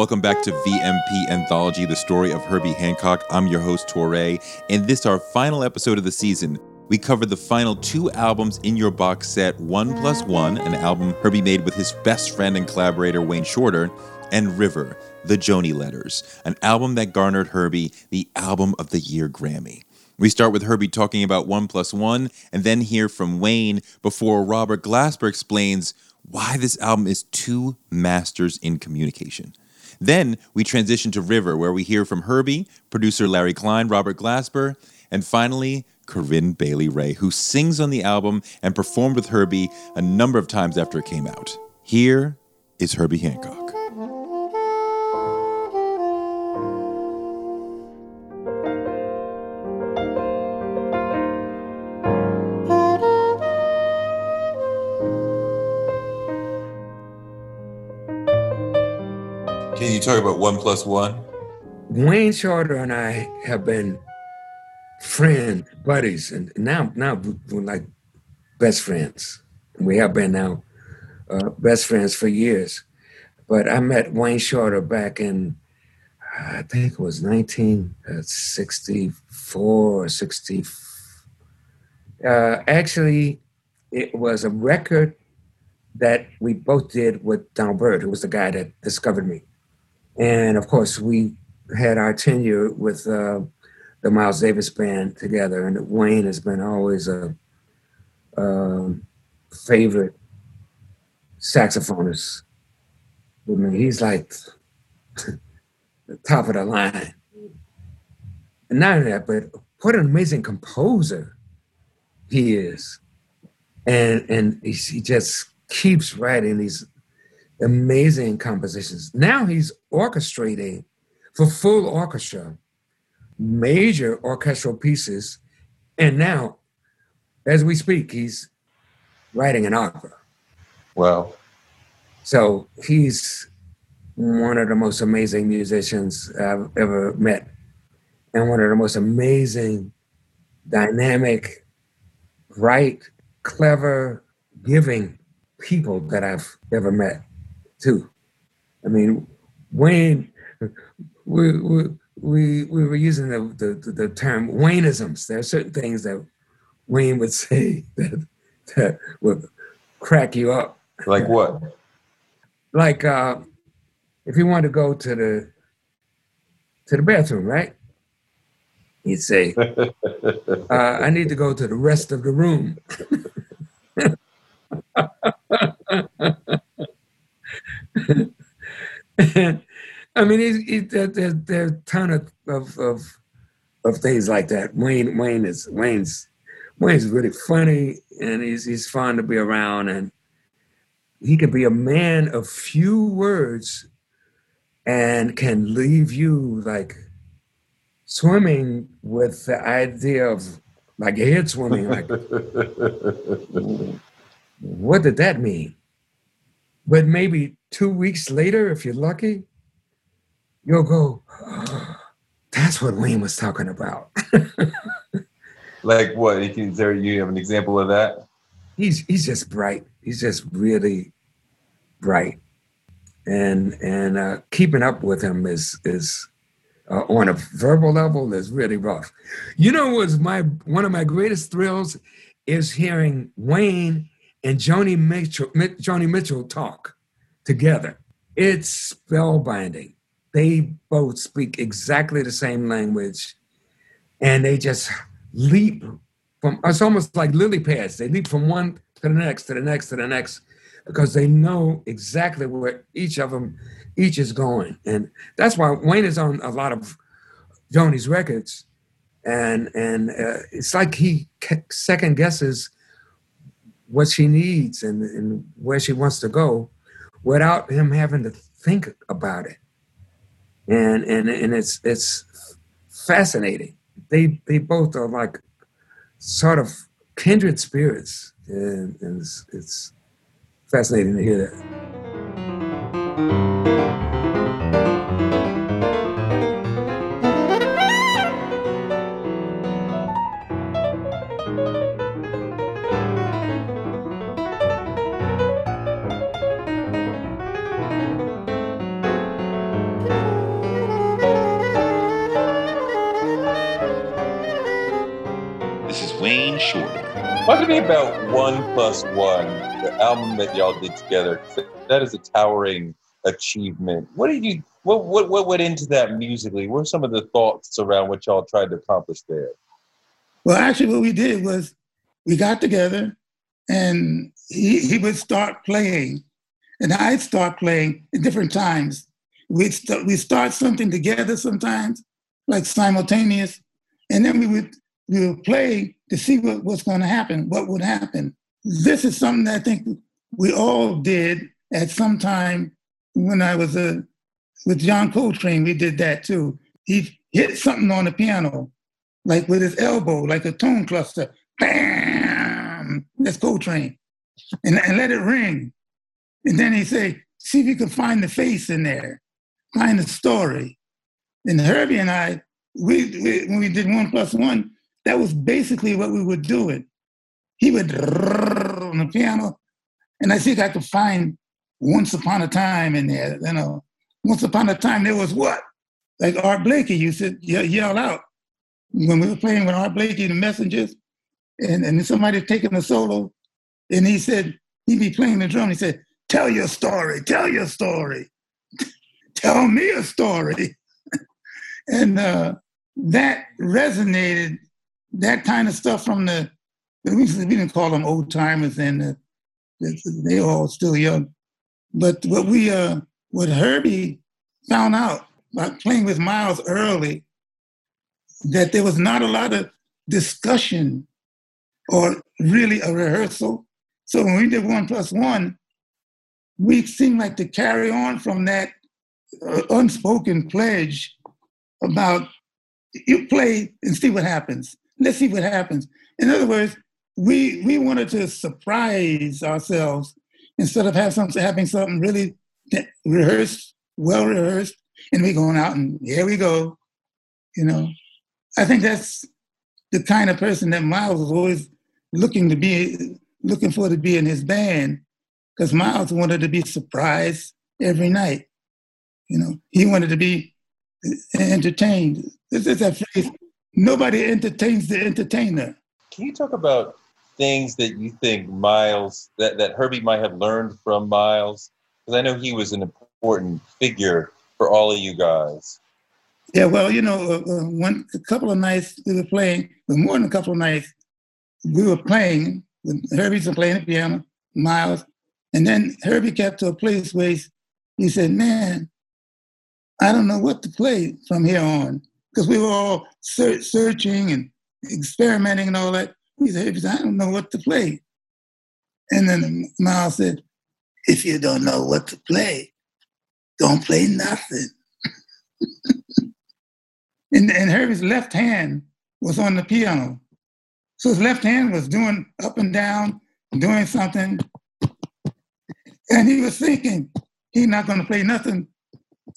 Welcome back to VMP Anthology, the story of Herbie Hancock. I'm your host, Torre, and this our final episode of the season. We covered the final two albums in your box set One Plus One, an album Herbie made with his best friend and collaborator Wayne Shorter, and River, the Joni Letters, an album that garnered Herbie the Album of the Year Grammy. We start with Herbie talking about One Plus One, and then hear from Wayne before Robert Glasper explains why this album is two masters in communication. Then we transition to River, where we hear from Herbie, producer Larry Klein, Robert Glasper, and finally, Corinne Bailey Rae, who sings on the album and performed with Herbie a number of times after it came out. Here is Herbie Hancock. You talk about one plus one? Wayne Shorter and I have been friends, buddies, and now now we're like best friends. We have been now uh, best friends for years. But I met Wayne Shorter back in I think it was 1964 or 60. Uh, actually, it was a record that we both did with Donald Byrd, who was the guy that discovered me. And of course, we had our tenure with uh, the Miles Davis band together, and Wayne has been always a, a favorite saxophonist with me. He's like the top of the line. And not only that, but what an amazing composer he is. And and he, he just keeps writing these amazing compositions. Now he's orchestrating for full orchestra major orchestral pieces. And now, as we speak, he's writing an opera. Wow. So he's one of the most amazing musicians I've ever met, and one of the most amazing, dynamic, bright, clever, giving people that I've ever met, too. I mean, Wayne, we, we, we, we were using the, the, the term Wayneisms. There are certain things that Wayne would say that, that would crack you up. Like what? Like uh, if you want to go to the to the bathroom, right? He'd say, uh, "I need to go to the rest of the room." I mean, he's, he, there, there, there are a ton of, of, of of things like that. Wayne Wayne is Wayne's Wayne's really funny and he's he's fun to be around and he can be a man of few words and can leave you like swimming with the idea of like head swimming like what did that mean but maybe two weeks later if you're lucky you'll go that's what wayne was talking about. Like what? Is there you have an example of that? He's he's just bright. He's just really bright. And and uh, keeping up with him is is uh, on a verbal level is really rough. You know, was my one of my greatest thrills is hearing Wayne and Joni Mitchell, Joni Mitchell talk together. It's spellbinding. They both speak exactly the same language, and they just leap from. It's almost like lily pads. They leap from one to the next, to the next, to the next because they know exactly where each of them each is going and that's why wayne is on a lot of joni's records and and uh, it's like he second guesses what she needs and, and where she wants to go without him having to think about it. And and and it's it's fascinating. They they both are like sort of kindred spirits. And, and it's, it's fascinating to hear that. Talk to me about One Plus One, the album that y'all did together. That is a towering achievement. What did you? What what what went into that musically? What are some of the thoughts around what y'all tried to accomplish there? Well, actually, what we did was we got together, and he he would start playing, and I'd start playing at different times. We'd st- we start something together sometimes, like simultaneous, and then we would we would play to see what, what's going to happen, what would happen. This is something that I think we all did at some time when I was a, with John Coltrane. We did that too. He hit something on the piano, like with his elbow, like a tone cluster. Bam! That's Coltrane. And, and let it ring. And then he say, see if you can find the face in there, find the story. And Herbie and I, we, we when we did one plus one, that was basically what we were doing. He would on the piano, and I think I could find once upon a time in there. You know, once upon a time there was what? Like Art Blakey used to yell out when we were playing with Art Blakey, and the Messengers, and, and somebody taking a solo, and he said, he'd be playing the drum. He said, Tell your story, tell your story, tell me a story. and uh, that resonated that kind of stuff from the we, didn't call them old timers and uh, they all still young. But what we uh what Herbie found out by playing with Miles early that there was not a lot of discussion or really a rehearsal. So when we did one plus one, we seemed like to carry on from that uh, unspoken pledge about you play and see what happens let's see what happens. In other words, we we wanted to surprise ourselves instead of have something having something really rehearsed, well rehearsed, and we going out and here we go. You know, I think that's the kind of person that Miles was always looking to be, looking for to be in his band, because Miles wanted to be surprised every night. You know, he wanted to be entertained. This is that phrase, nobody entertains the entertainer. Can you talk about things that you think Miles, that, that Herbie might have learned from Miles? Because I know he was an important figure for all of you guys. Yeah, well, you know, uh, uh, one a couple of nights we were playing, but more than a couple of nights, we were playing. Herbie's playing the piano, Miles, and then Herbie kept to a place where he said, "Man, I don't know what to play from here on." Because we were all ser- searching and experimenting and all that. He said, I don't know what to play. And then Miles said, if you don't know what to play, don't play nothing. and, and Herbie's left hand was on the piano. So his left hand was doing up and down, doing something. And he was thinking, he's not going to play nothing.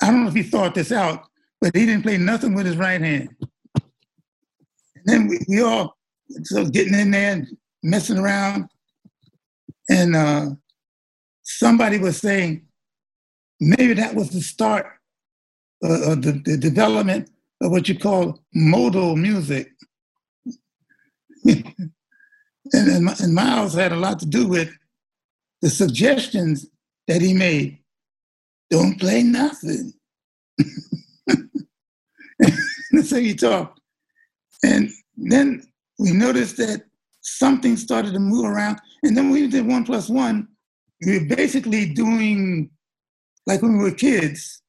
I don't know if he thought this out, but he didn't play nothing with his right hand. And then we, we all so getting in there and messing around, and uh, somebody was saying maybe that was the start uh, of the, the development of what you call modal music. and, and, and Miles had a lot to do with the suggestions that he made. Don't play nothing. so he talked. And then we noticed that something started to move around. And then we did one plus one. We were basically doing like when we were kids.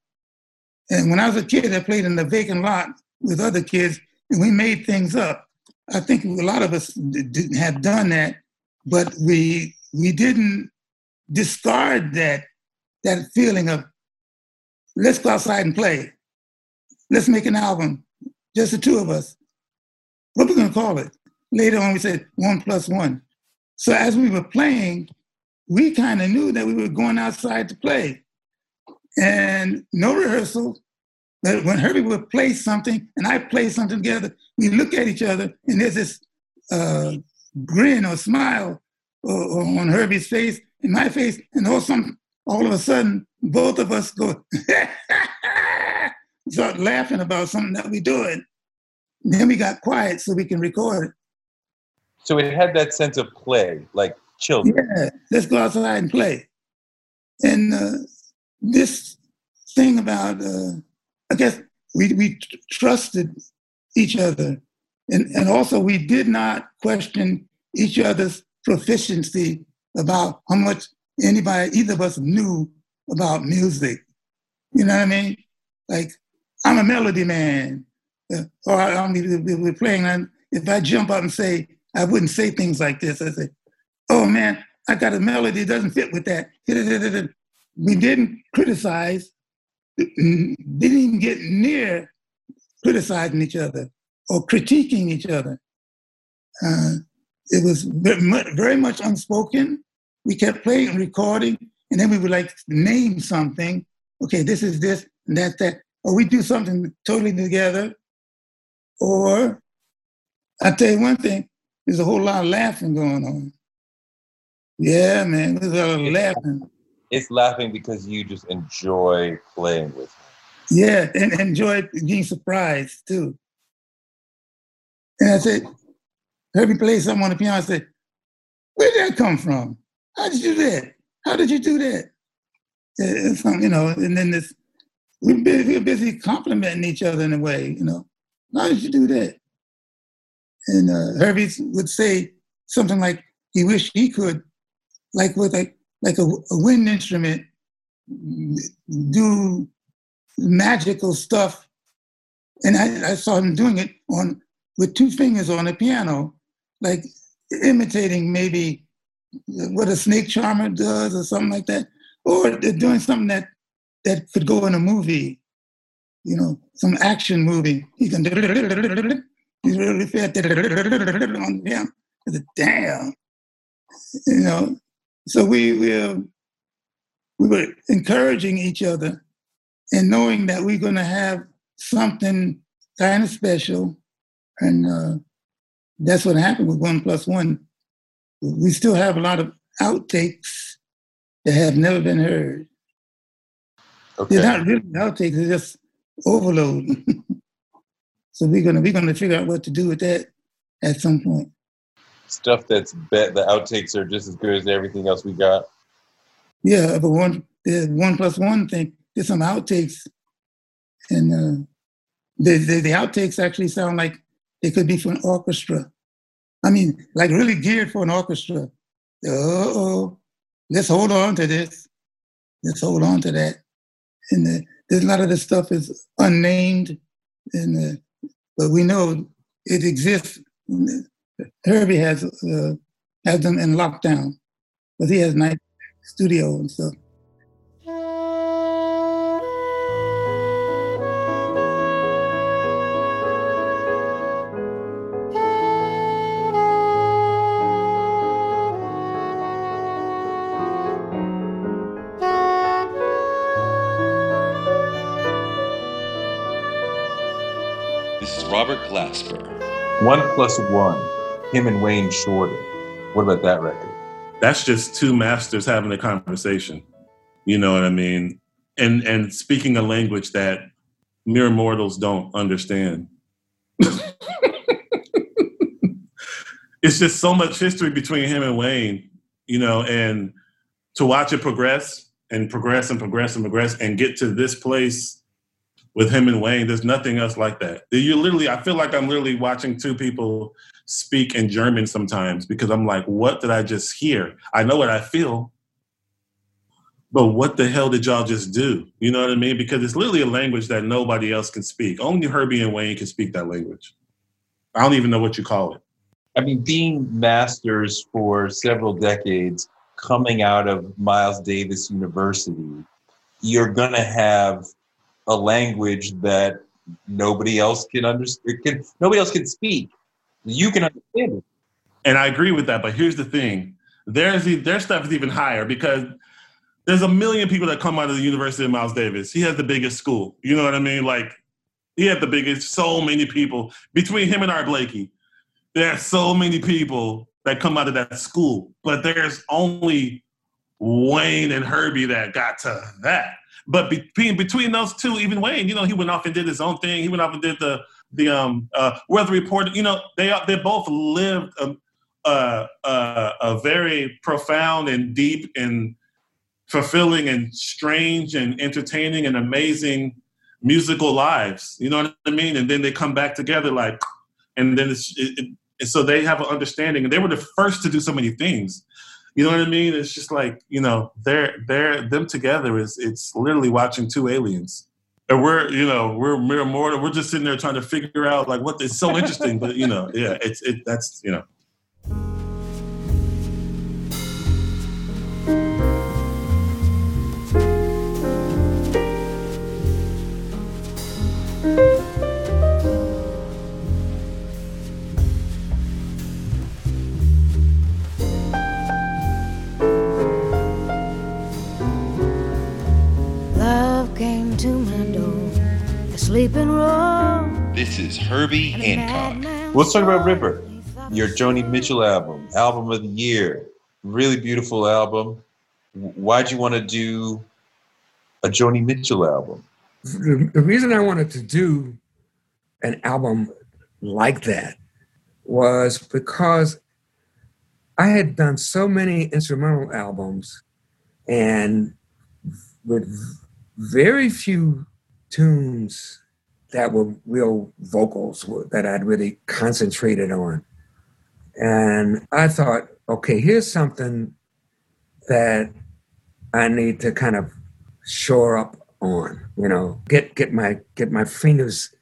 And when I was a kid, I played in the vacant lot with other kids, and we made things up. I think a lot of us didn't have done that, but we we didn't discard that that feeling of let's go outside and play. Let's make an album, just the two of us. What are we going to call it? Later on, we said one plus one. So as we were playing, we kind of knew that we were going outside to play. And no rehearsal. But when Herbie would play something and I play something together, we look at each other and there's this uh, grin or smile on Herbie's face, and my face, and all, some, all of a sudden, both of us go, start laughing about something that we're doing. And then we got quiet so we can record. So it had that sense of play, like children. Yeah, let's go outside and play. And uh, this thing about, uh, I guess we, we trusted each other. And, and also, we did not question each other's proficiency about how much anybody, either of us, knew about music. You know what I mean? Like, I'm a melody man. Uh, or I, I mean, we're playing, and if I jump up and say, I wouldn't say things like this. I say, oh man, I got a melody that doesn't fit with that. We didn't criticize, didn't even get near criticizing each other or critiquing each other. Uh, it was very much unspoken. We kept playing and recording, and then we would like name something. Okay, this is this and that's that. Or we do something totally together. Or I tell you one thing, there's a whole lot of laughing going on. Yeah, man, there's a lot of laughing. It's laughing because you just enjoy playing with him. Yeah, and enjoy being surprised too. And I said, heard me play something on the piano. I said, where did that come from? How did you do that? How did you do that? Some, you know, and then this, we we're busy complimenting each other in a way, you know. How did you do that? And uh, Herbie would say something like he wished he could, like with like like a, a wind instrument, do magical stuff. And I, I saw him doing it on with two fingers on a piano, like imitating maybe what a snake charmer does or something like that, or doing something that that could go in a movie, you know, some action movie. He can he's really fat on. Damn, you know. So we we uh, we were encouraging each other and knowing that we're going to have something kind of special. And uh, that's what happened with One Plus One. We still have a lot of outtakes that have never been heard. Okay. They're not really outtakes, they're just overload. so we're gonna we're gonna figure out what to do with that at some point. Stuff that's bet the outtakes are just as good as everything else we got. Yeah, but one the one plus one thing did some outtakes, and uh, the, the, the outtakes actually sound like they could be for an orchestra. I mean, like really geared for an orchestra. Uh oh, let's hold on to this. Let's hold on to that. And uh, there's a lot of this stuff is unnamed, and uh, but we know it exists. Herbie has uh, has them in lockdown, but he has nice studio and stuff. Glasper. One plus one, him and Wayne Shorter. What about that record? That's just two masters having a conversation. You know what I mean? And and speaking a language that mere mortals don't understand. it's just so much history between him and Wayne, you know, and to watch it progress and progress and progress and progress and get to this place with him and Wayne. There's nothing else like that. You literally, I feel like I'm literally watching two people speak in German sometimes because I'm like, what did I just hear? I know what I feel, but what the hell did y'all just do? You know what I mean? Because it's literally a language that nobody else can speak. Only Herbie and Wayne can speak that language. I don't even know what you call it. I mean, being masters for several decades, coming out of Miles Davis University, you're going to have a language that nobody else can understand. Can, nobody else can speak. You can understand it. And I agree with that. But here's the thing: there's their stuff is even higher because there's a million people that come out of the University of Miles Davis. He has the biggest school. You know what I mean? Like he had the biggest. So many people between him and Art Blakey. There's so many people that come out of that school, but there's only Wayne and Herbie that got to that. But between between those two, even Wayne, you know, he went off and did his own thing. He went off and did the the um uh, weather report. You know, they they both lived a, uh, uh, a very profound and deep and fulfilling and strange and entertaining and amazing musical lives. You know what I mean? And then they come back together like, and then it's it, it, so they have an understanding. And they were the first to do so many things. You know what I mean? It's just like you know, they're they're them together is it's literally watching two aliens. And we're you know we're mere mortal. We're just sitting there trying to figure out like what. It's so interesting, but you know, yeah, it's it. That's you know. Sleeping room. This is Herbie Hancock. Let's talk about River, your Joni Mitchell album, album of the year. Really beautiful album. Why'd you want to do a Joni Mitchell album? The reason I wanted to do an album like that was because I had done so many instrumental albums and with very few tunes that were real vocals that I'd really concentrated on. And I thought, okay, here's something that I need to kind of shore up on, you know, get get my get my fingers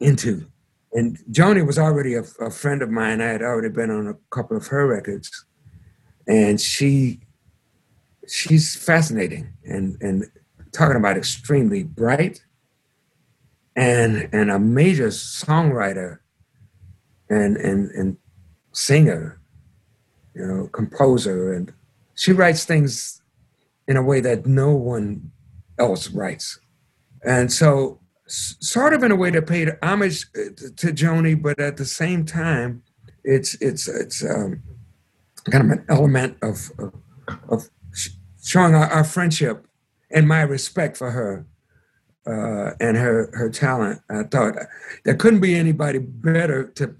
into. And Joni was already a, a friend of mine. I had already been on a couple of her records, and she she's fascinating and and talking about extremely bright and and a major songwriter and and and singer, you know, composer, and she writes things in a way that no one else writes, and so sort of in a way that paid homage uh, to Joni, but at the same time, it's it's it's um, kind of an element of of, of showing our, our friendship and my respect for her uh, and her her talent. I thought there couldn't be anybody better to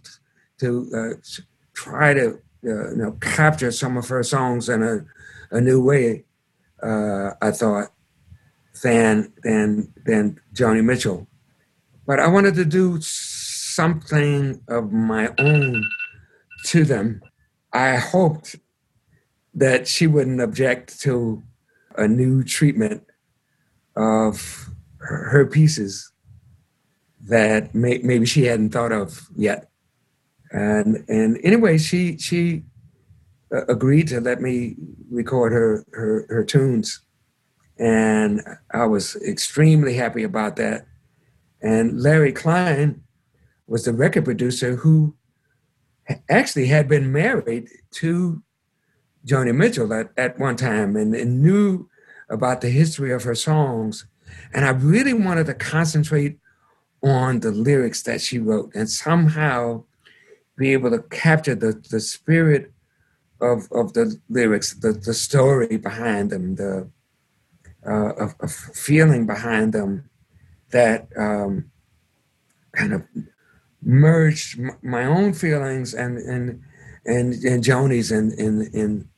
to uh, try to uh, you know capture some of her songs in a, a new way. Uh, I thought than than than Joni Mitchell, but I wanted to do something of my own to them. I hoped that she wouldn't object to a new treatment of her pieces that may, maybe she hadn't thought of yet. And and anyway, she she uh, agreed to let me record her, her her tunes, and I was extremely happy about that. And Larry Klein was the record producer who actually had been married to Joni Mitchell at, at one time and, and knew about the history of her songs and I really wanted to concentrate on the lyrics that she wrote and somehow be able to capture the, the spirit of, of the lyrics, the, the story behind them, the uh, of, of feeling behind them that um, kind of merged my own feelings and and and, and Joni's in in in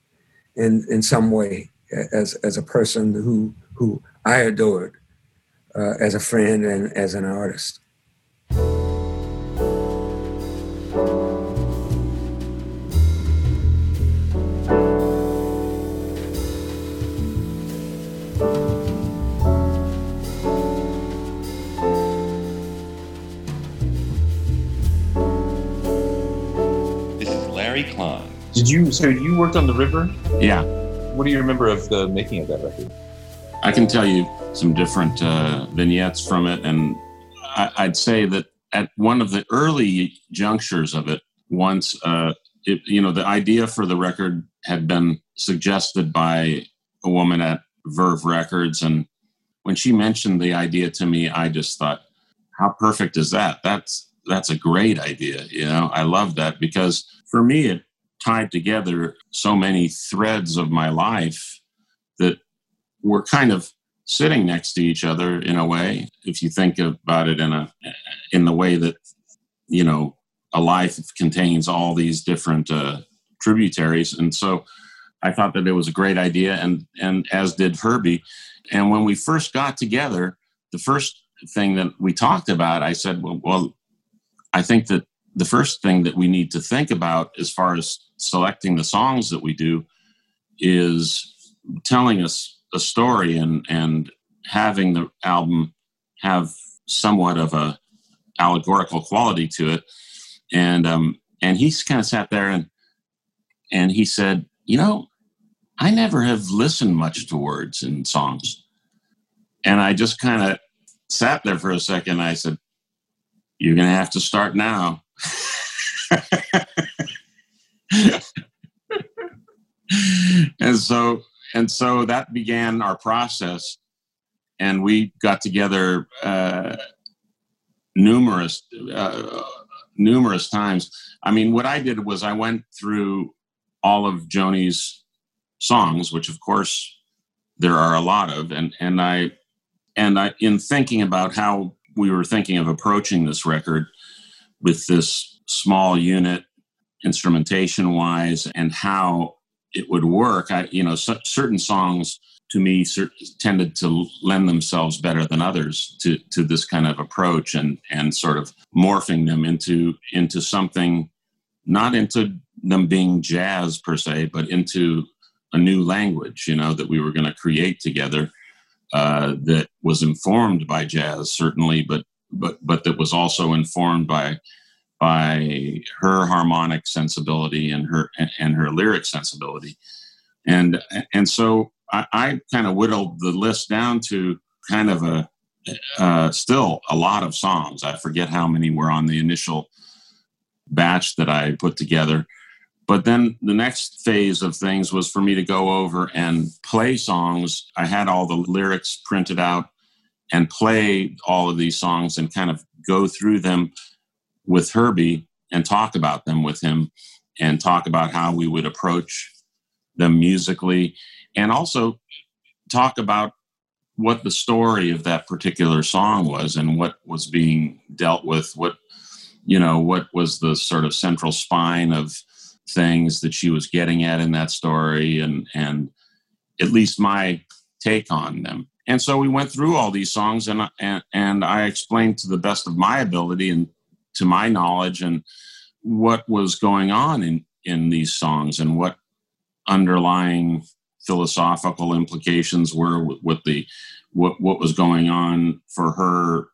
in in some way as as a person who who I adored uh, as a friend and as an artist. This is Larry Klein. Did you? So you worked on the river? Yeah. What do you remember of the making of that record? I can tell you some different uh, vignettes from it. And I, would say that at one of the early junctures of it, once, uh, it, you know, the idea for the record had been suggested by a woman at Verve Records. And when she mentioned the idea to me, I just thought, how perfect is that? That's that's a great idea. You know, I love that because for me, it tied together so many threads of my life were kind of sitting next to each other in a way if you think about it in a in the way that you know a life contains all these different uh, tributaries. And so I thought that it was a great idea, and and as did Herbie. And when we first got together, the first thing that we talked about, I said, well, well, I think that the first thing that we need to think about as far as selecting the songs that we do is telling us a story and and having the album have somewhat of a allegorical quality to it. And um and he kind of sat there and and he said you know i never have listened much to words in songs. And i just kind of sat there for a second. I said you're gonna have to start now. And so and so that began our process and we got together uh, numerous uh, numerous times. I mean what i did was i went through all of joni's songs which of course there are a lot of and and i and i in thinking about how we were thinking of approaching this record with this small unit instrumentation wise and how it would work. I, you know, certain songs to me cer- tended to lend themselves better than others to to this kind of approach and and sort of morphing them into into something not into them being jazz per se, but into a new language. You know, that we were going to create together uh, that was informed by jazz certainly, but but but that was also informed by by her harmonic sensibility and her and her lyric sensibility. And and so i, I kind of whittled the list down to kind of a uh, still a lot of songs. I forget how many were on the initial batch that i put together. But then the next phase of things was for me to go over and play songs. I had all the lyrics printed out and play all of these songs and kind of go through them with Herbie and talk about them with him and talk about how we would approach them musically and also talk about what the story of that particular song was and what was being dealt with what you know what was the sort of central spine of things that she was getting at in that story and and at least my take on them. And so we went through all these songs and and, and i explained to the best of my ability and to my knowledge and what was going on in in these songs and what underlying philosophical implications were with the what what was going on for her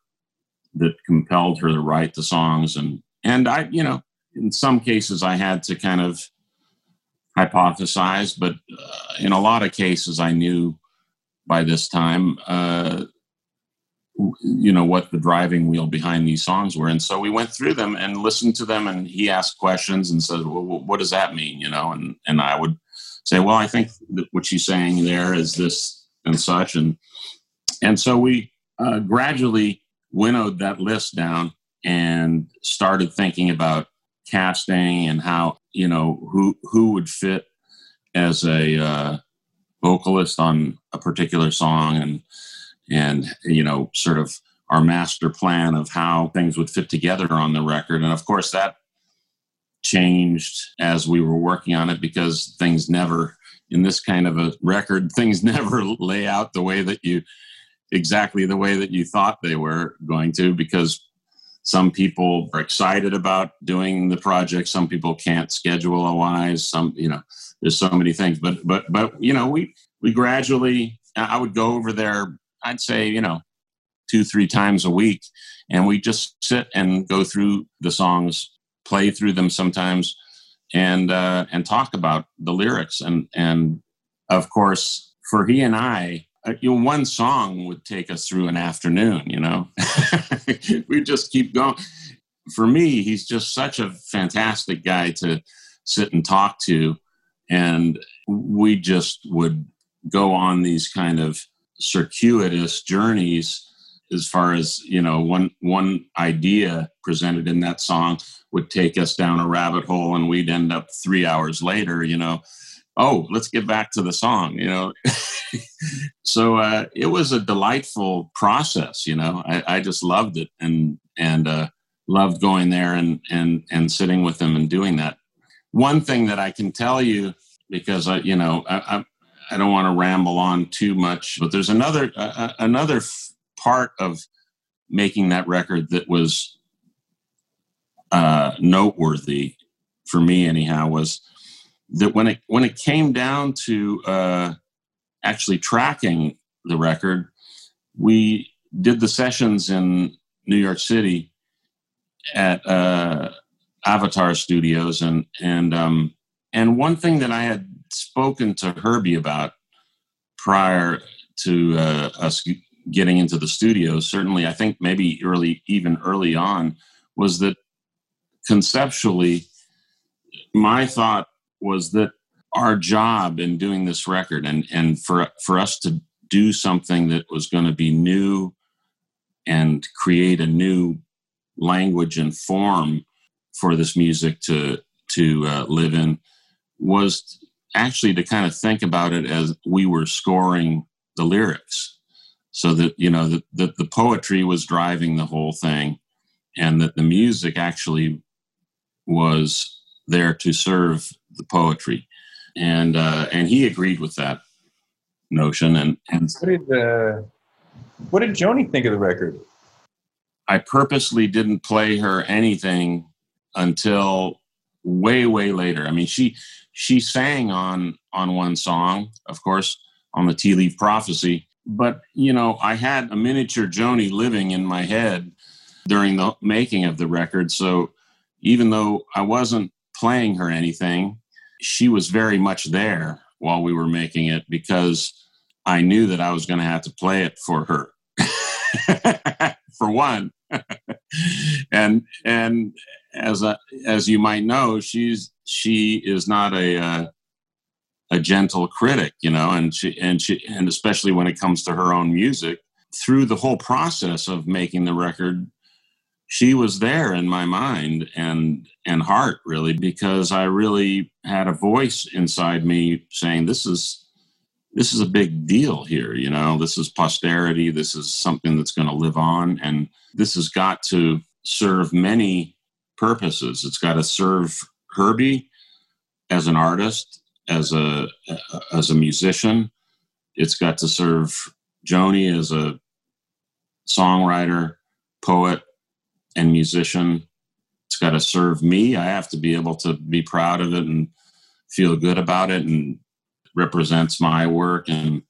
that compelled her to write the songs. And and I you know in some cases I had to kind of hypothesize but uh, in a lot of cases I knew by this time uh, you know what the driving wheel behind these songs were. And so we went through them and listened to them and he asked questions and said well, what does that mean? You know and and i would say well i think what she's saying there is this and such. And and so we uh, gradually winnowed that list down and started thinking about casting and how you know who who would fit as a uh, vocalist on a particular song. And and you know sort of our master plan of how things would fit together on the record. And of course that changed as we were working on it because things never in this kind of a record things never lay out the way that you exactly the way that you thought they were going to because some people are excited about doing the project. Some people can't schedule wise some you know there's so many things. But but but you know we we gradually i would go over there I'd say, you know, two, three times a week. And we just sit and go through the songs, play through them sometimes, and uh, and talk about the lyrics. And and of course, for he and I, uh, you know, one song would take us through an afternoon. You know, we just keep going. For me, he's just such a fantastic guy to sit and talk to, and we just would go on these kind of circuitous journeys as far as you know one one idea presented in that song would take us down a rabbit hole and we'd end up three hours later you know oh let's get back to the song you know? So uh, it was a delightful process you know? I, I just loved it and and uh, loved going there and and and sitting with them and doing that. One thing that I can tell you because I, you know, I, I, I don't want to ramble on too much, but there's another uh, another part of making that record that was uh, noteworthy for me, anyhow, was that when it when it came down to uh, actually tracking the record, we did the sessions in New York City at uh, Avatar Studios, and and um, and one thing that I had spoken to Herbie about prior to uh, us getting into the studio, certainly I think maybe early, even early on, was that conceptually, my thought was that our job in doing this record and and for for us to do something that was going to be new and create a new language and form for this music to to uh, live in was actually to kind of think about it as we were scoring the lyrics. So that you know that, that the poetry was driving the whole thing and that the music actually was there to serve the poetry. And uh, and he agreed with that notion and and what did uh, what did Joni think of the record? I purposely didn't play her anything until way way later. I mean, she she sang on on one song, of course, on the Tea Leaf Prophecy. But you know, I had a miniature Joni living in my head during the making of the record. So even though I wasn't playing her anything, she was very much there while we were making it because I knew that I was going to have to play it for her. for one. and and as a, as you might know, she's she is not a uh, a gentle critic, you know, and she and she and especially when it comes to her own music. Through the whole process of making the record, she was there in my mind and and heart really because I really had a voice inside me saying this is this is a big deal here you know this is posterity this is something that's going to live on and this has got to serve many purposes. It's got to serve herbie as an artist as a as a musician. It's got to serve joni as a songwriter poet and musician. It's got to serve me. I have to be able to be proud of it and feel good about it and represents my work and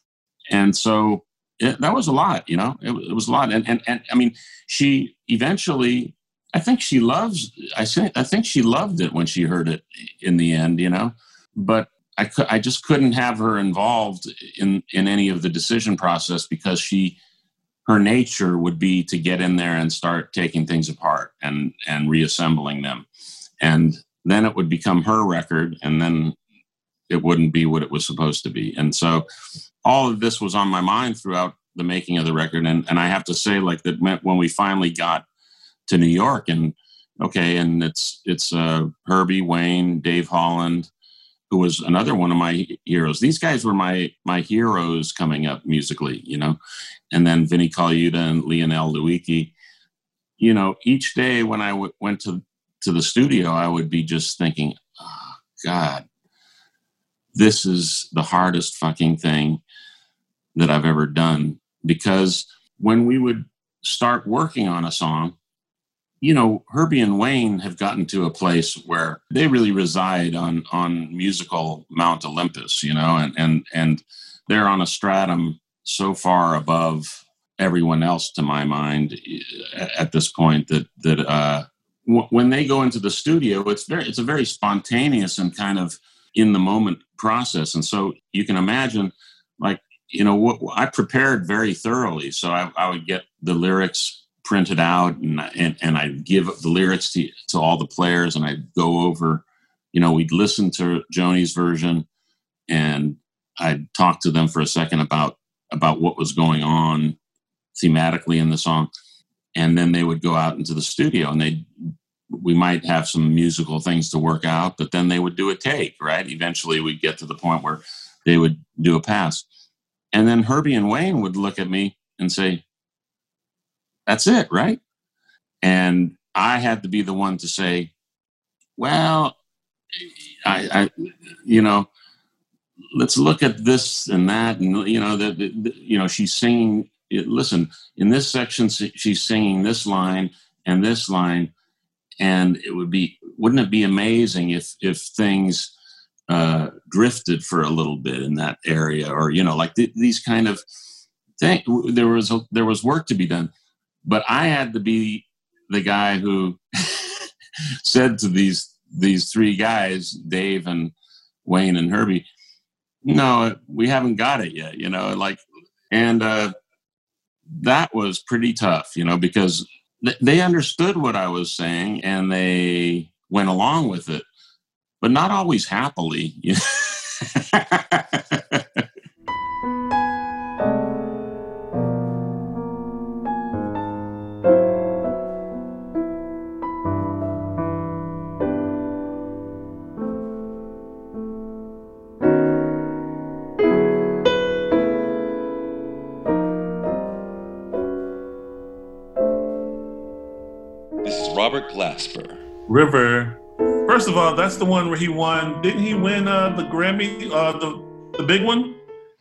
and so it, that was a lot you know? It, it, was a lot. And, and and i mean she eventually i think she loves i say i think she loved it when she heard it in the end you know but i could i just couldn't have her involved in in any of the decision process because she her nature would be to get in there and start taking things apart and and reassembling them and then it would become her record and then it wouldn't be what it was supposed to be. And so all of this was on my mind throughout the making of the record. And, and I have to say, like that when we finally got to New York and okay, and it's it's uh, Herbie, Wayne, Dave Holland, who was another one of my heroes. These guys were my my heroes coming up musically, you know, and then Vinnie Colaiuta and Lionel Loueke. You know, each day when I w- went to to the studio, I would be just thinking, oh, God, this is the hardest fucking thing that I've ever done. Because when we would start working on a song, you know, Herbie and Wayne have gotten to a place where they really reside on on musical Mount Olympus, you know, and and and they're on a stratum so far above everyone else, to my mind, at this point that that uh, w- when they go into the studio, it's very it's a very spontaneous and kind of in the moment process. And so you can imagine, like, you know, what I prepared very thoroughly. So I, I would get the lyrics printed out and, and, and I'd give the lyrics to, to all the players and I'd go over, you know, we'd listen to Joni's version and I'd talk to them for a second about, about what was going on thematically in the song. And then they would go out into the studio and they'd we might have some musical things to work out, but then they would do a take, right? Eventually we'd get to the point where they would do a pass. And then Herbie and Wayne would look at me and say, That's it, right? And I had to be the one to say, Well, I, I you know, let's look at this and that, and you know that you know she's singing. Listen, in this section, she's singing this line and this line, and it would be wouldn't it be amazing if if things uh, drifted for a little bit in that area, or you know, like th- these kind of thing. There was a, there was work to be done, but I had to be the guy who said to these these three guys, Dave and Wayne and Herbie, no, we haven't got it yet, you know, like, and uh, that was pretty tough, you know, because th- they understood what I was saying and they went along with it, but not always happily. Robert River. First of all, that's the one where he won. Didn't he win uh, the Grammy, uh, the the big one?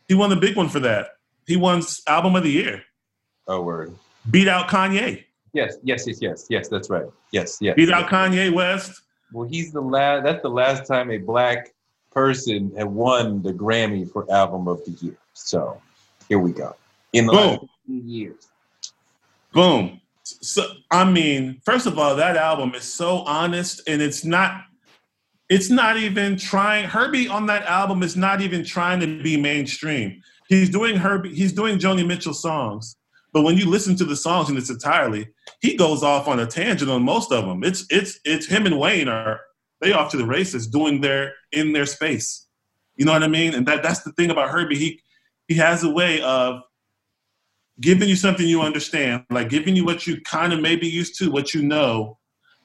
He won the big one for that. He won album of the year. Oh, word. Beat out Kanye. Yes, yes, yes, yes, yes. That's right. Yes, yes. Beat out Kanye West. Well, he's the last. That's the last time a black person had won the Grammy for album of the year. So here we go. In the Boom. last years. Boom. So I mean, first of all, that album is so honest, and it's not. It's not even trying. Herbie on that album is not even trying to be mainstream. He's doing Herbie. He's doing Joni Mitchell songs, but when you listen to the songs in its entirely, he goes off on a tangent on most of them. It's it's it's him and Wayne are they off to the races doing their in their space. You know what I mean? And that that's the thing about Herbie. He he has a way of giving you something you understand, like giving you what you kind of maybe used to, what you know,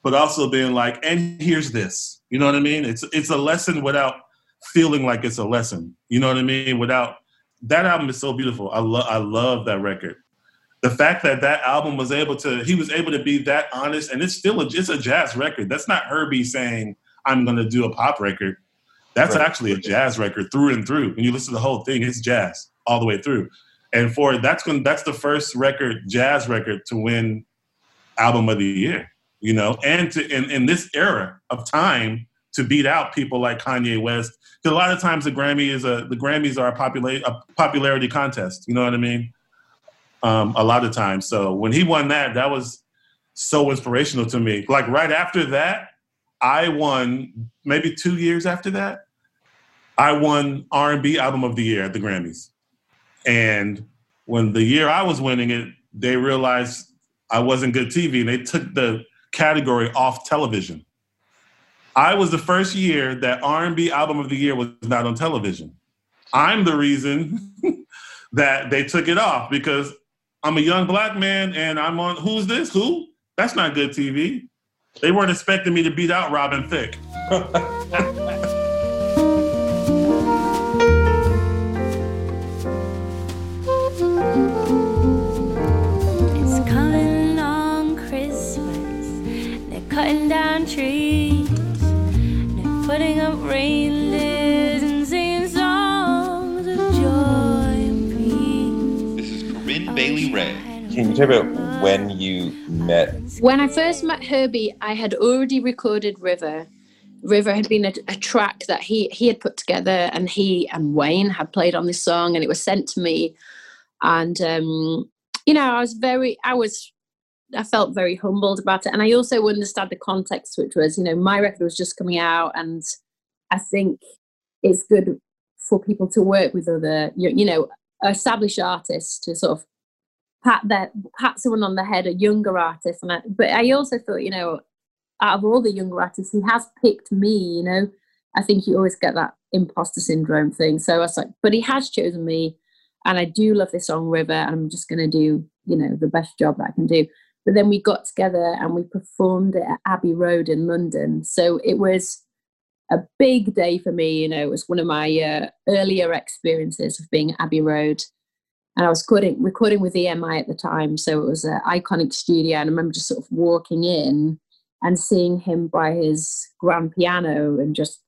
but also being like, and here's this. You know what I mean? It's it's a lesson without feeling like it's a lesson. You know what I mean? Without that album is so beautiful. I love I love that record. The fact that that album was able to he was able to be that honest, and it's still a, it's a jazz record. That's not Herbie saying I'm going to do a pop record. That's Right. actually a jazz record through and through. When you listen to the whole thing, it's jazz all the way through. And for that's when that's the first record, jazz record, to win album of the year. You know, and to in, in this era of time to beat out people like Kanye West. Because a lot of times the Grammy is a the Grammys are a popula- a popularity contest. You know what I mean? Um, a lot of times. So when he won that, that was so inspirational to me. Like right after that, I won maybe two years after that. I won R&B album of the year at the Grammys. And when the year I was winning it, they realized I wasn't good TV and they took the category off television. I was the first year that R&B album of the year was not on television. I'm the reason that they took it off because I'm a young black man and I'm on who's this? Who? That's not good TV. They weren't expecting me to beat out Robin Thicke. trees. They're putting up reindeers and singing songs of joy and peace. This is Corinne Bailey Rae. Can you talk about when you met? When I first met Herbie, I had already recorded River. River had been a, a track that he he had put together, and he and Wayne had played on this song, and it was sent to me. And um, you know, I was very, I was, I felt very humbled about it, and I also understand the context, which was, you know, my record was just coming out, and I think it's good for people to work with other, you, know, established artists to sort of pat that pat someone on the head, a younger artist. And I, but I also thought, you know, out of all the younger artists, he has picked me. You know, I think you always get that imposter syndrome thing. So I was like, but he has chosen me, and I do love this song River, and I'm just going to do, you know, the best job that I can do. But then we got together and we performed at Abbey Road in London. So it was a big day for me. You know, it was one of my uh, earlier experiences of being at Abbey Road and I was recording recording with EMI at the time, so it was an iconic studio. And I remember just sort of walking in, and seeing him by his grand piano and just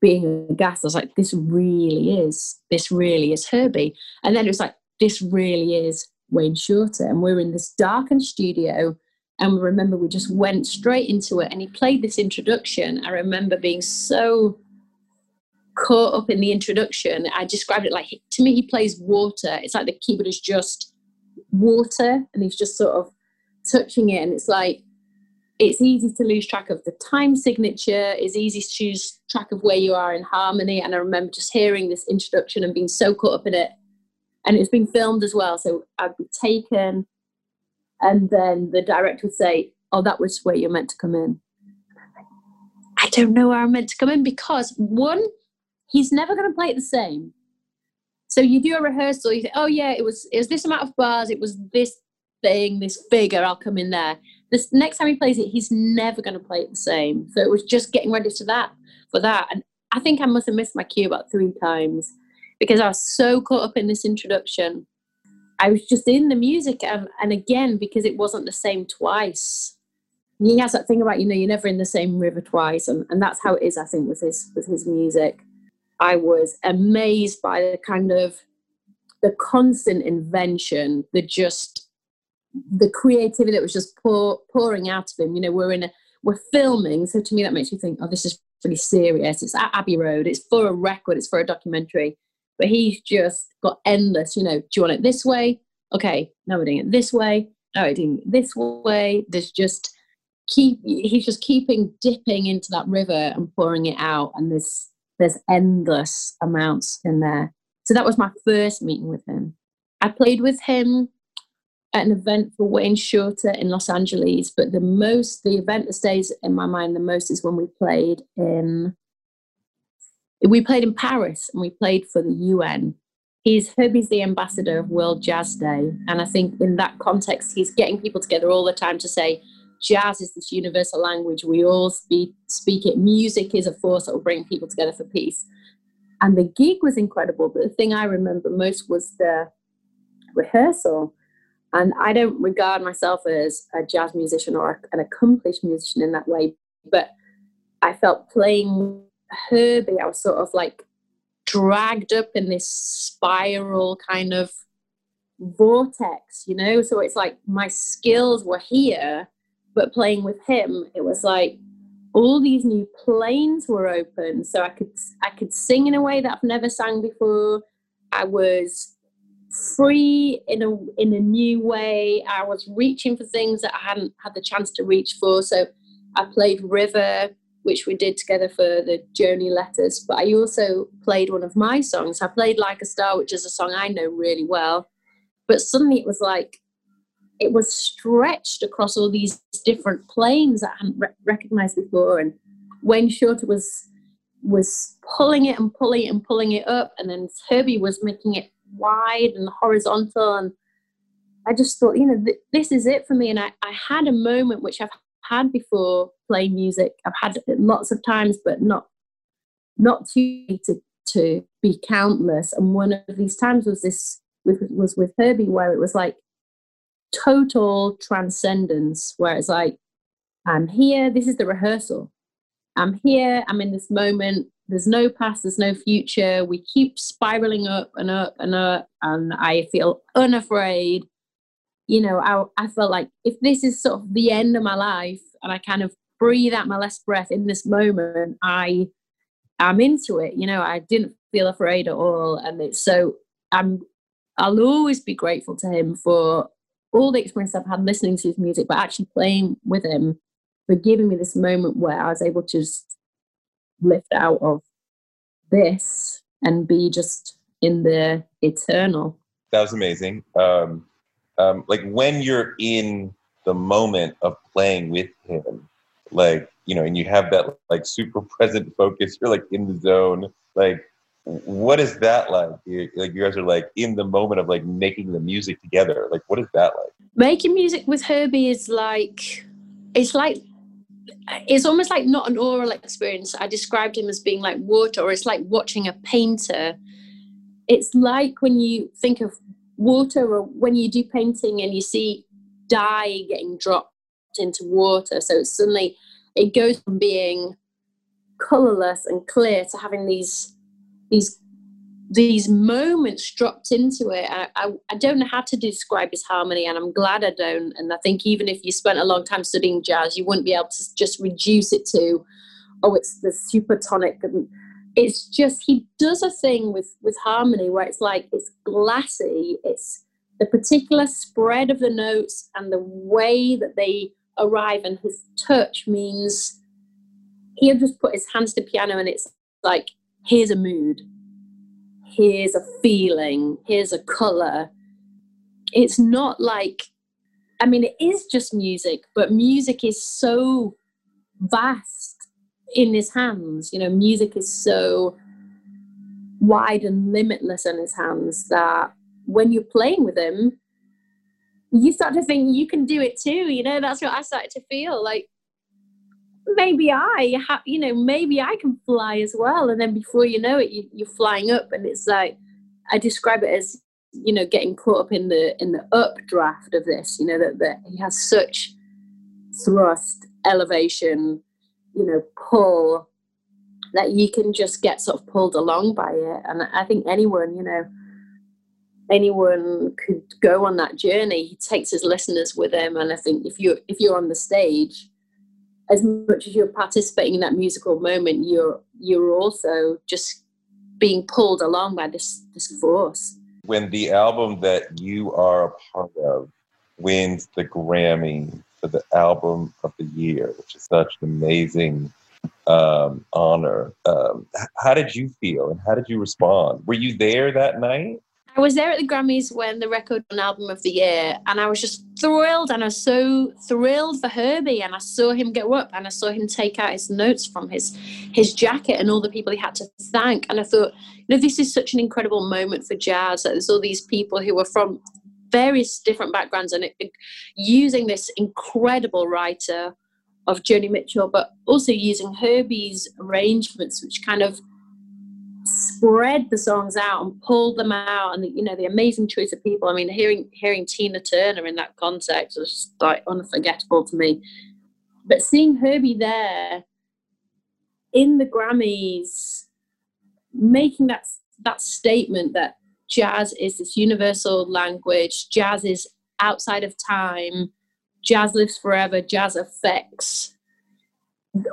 being aghast. I was like, this really is, this really is Herbie. And then it was like, this really is Wayne Shorter. And we're in this darkened studio. And we remember we just went straight into it. And he played this introduction. I remember being so caught up in the introduction. I described it like, to me, he plays water. It's like the keyboard is just water and he's just sort of touching it. And it's like, it's easy to lose track of the time signature. It's easy to lose track of where you are in harmony. And I remember just hearing this introduction and being so caught up in it. And it's been filmed as well. So I'd be taken, and then the director would say, Oh, that was where you're meant to come in. I don't know where I'm meant to come in because one, he's never going to play it the same. So you do a rehearsal, you think, oh yeah, it was it was this amount of bars, it was this thing, this figure, I'll come in there. This next time he plays it, he's never going to play it the same. So it was just getting ready to that for that, and I think I must have missed my cue about three times because I was so caught up in this introduction. I was just in the music, and, and again because it wasn't the same twice. He has that thing about you know you're never in the same river twice, and, and that's how it is. I think with his with his music, I was amazed by the kind of the constant invention, the just the creativity that was just pour, pouring out of him. You know, we're in a we're filming, so to me that makes me think, oh, this is pretty serious. It's at Abbey Road. It's for a record. It's for a documentary. But he's just got endless. You know, do you want it this way? Okay, now we're doing it this way. Now we're doing it this way. There's just keep. He's just keeping dipping into that river and pouring it out, and there's there's endless amounts in there. So that was my first meeting with him. I played with him at an event for Wayne Shorter in Los Angeles, but the most, the event that stays in my mind the most is when we played in, we played in Paris and we played for the UN. He's Herbie's the ambassador of World Jazz Day, and I think in that context, he's getting people together all the time to say, jazz is this universal language. We all speak speak it. Music is a force that will bring people together for peace. And the gig was incredible, but the thing I remember most was the rehearsal and I don't regard myself as a jazz musician or an accomplished musician in that way, but I felt playing Herbie, I was sort of like dragged up in this spiral kind of vortex, you know? So it's like my skills were here, but playing with him, it was like all these new planes were open. So I could I could sing in a way that I've never sang before. I was free in a in a new way. I was reaching for things that I hadn't had the chance to reach for. So I played River, which we did together for the Joni Letters. But I also played one of my songs. I played Like a Star, which is a song I know really well. But suddenly it was like it was stretched across all these different planes that I hadn't re- recognized before. And Wayne Shorter was was pulling it and pulling it and pulling it up, and then Herbie was making it wide and horizontal and I just thought, you know, th- this is it for me. And I, I had a moment which I've had before playing music. I've had it lots of times, but not not too to to be countless. And one of these times was this was with Herbie, where it was like total transcendence, where it's like, I'm here. This is the rehearsal. I'm here. I'm in this moment there's no past, there's no future. We keep spiraling up and up and up, and I feel unafraid. You know, I, I felt like if this is sort of the end of my life and I kind of breathe out my last breath in this moment, I am into it. You know, I didn't feel afraid at all. And it's so I'm I'll always be grateful to him for all the experience I've had listening to his music, but actually playing with him for giving me this moment where I was able to just lift out of this and be just in the eternal. That was amazing. Um, um, like when you're in the moment of playing with him, like you know, and you have that like super present focus. You're like in the zone. Like, what is that like? You, like you guys are like in the moment of like making the music together. Like, what is that like? Making music with Herbie is like it's like it's almost like not an oral experience. I described him as being like water, or it's like watching a painter. It's like when you think of water, or when you do painting and you see dye getting dropped into water. So suddenly it goes from being colorless and clear to having these these these moments dropped into it. I, I, I, don't know how to describe his harmony, and I'm glad I don't. And I think even if you spent a long time studying jazz, you wouldn't be able to just reduce it to, oh, it's the super tonic. And it's just he does a thing with with harmony where it's like it's glassy. It's the particular spread of the notes and the way that they arrive, and his touch means he'll just put his hands to piano, and it's like here's a mood here's a feeling, here's a color. It's not like, I mean, it is just music, but music is so vast in his hands. You know, music is so wide and limitless in his hands that when you're playing with him, you start to think you can do it too. You know, that's what I started to feel like maybe I have, you know, maybe I can fly as well. And then before you know it, you, you're flying up, and it's like I describe it as, you know, getting caught up in the in the updraft of this. You know that that he has such thrust, elevation, you know, pull that you can just get sort of pulled along by it. And I think anyone, you know, anyone could go on that journey. He takes his listeners with him, and I think if you if you're on the stage as much as you're participating in that musical moment, you're you're also just being pulled along by this this force. When the album that you are a part of wins the Grammy for the album of the year, which is such an amazing um, honor. Um, how did you feel and how did you respond? Were you there that night? I was there at the Grammys when the record and album of the year, and I was just thrilled, and I was so thrilled for Herbie, and I saw him go up, and I saw him take out his notes from his his jacket, and all the people he had to thank, and I thought, you know, this is such an incredible moment for jazz. That there's all these people who are from various different backgrounds, and it, it, using this incredible writer of Joni Mitchell, but also using Herbie's arrangements, which kind of spread the songs out and pulled them out and you know the amazing choice of people. I mean hearing hearing tina turner in that context was like unforgettable to me. But seeing herbie there in the grammys making that that statement that jazz is this universal language jazz is outside of time jazz lives forever jazz affects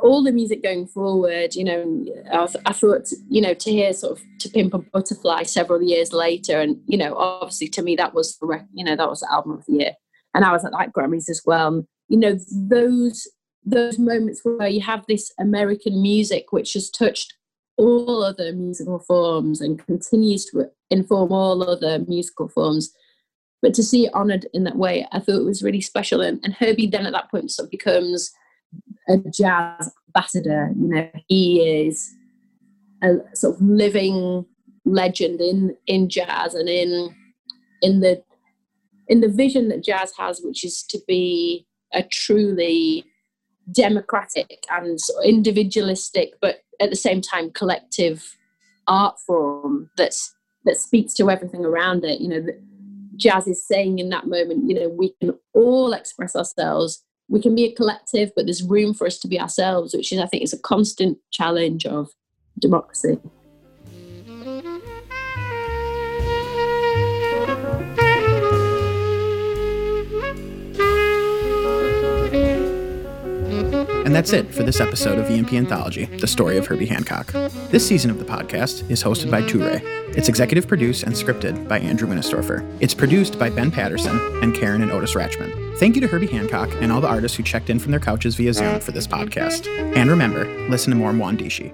all the music going forward, you know, I, I, thought, you know, to hear sort of to Pimp a Butterfly several years later, and you know, obviously to me that was the, you know, that was the album of the year, and I was at like Grammys as well. And, you know, those those moments where you have this American music which has touched all other musical forms and continues to inform all other musical forms. But to see it honored in that way, I thought it was really special. And, and Herbie then at that point sort of becomes a jazz ambassador. You know, he is a sort of living legend in in jazz and in in the in the vision that jazz has, which is to be a truly democratic and individualistic, but at the same time collective art form that's that speaks to everything around it. You know, jazz is saying in that moment, you know, we can all express ourselves we can be a collective, but there's room for us to be ourselves, which is, I think, is a constant challenge of democracy. That's it for this episode of VMP Anthology, the story of Herbie Hancock. This season of the podcast is hosted by Toure. It's executive produced and scripted by Andrew Winistorfer. It's produced by Ben Patterson and Karen and Otis Ratchman. Thank you to Herbie Hancock and all the artists who checked in from their couches via Zoom for this podcast. And remember, listen to more Mwandishi.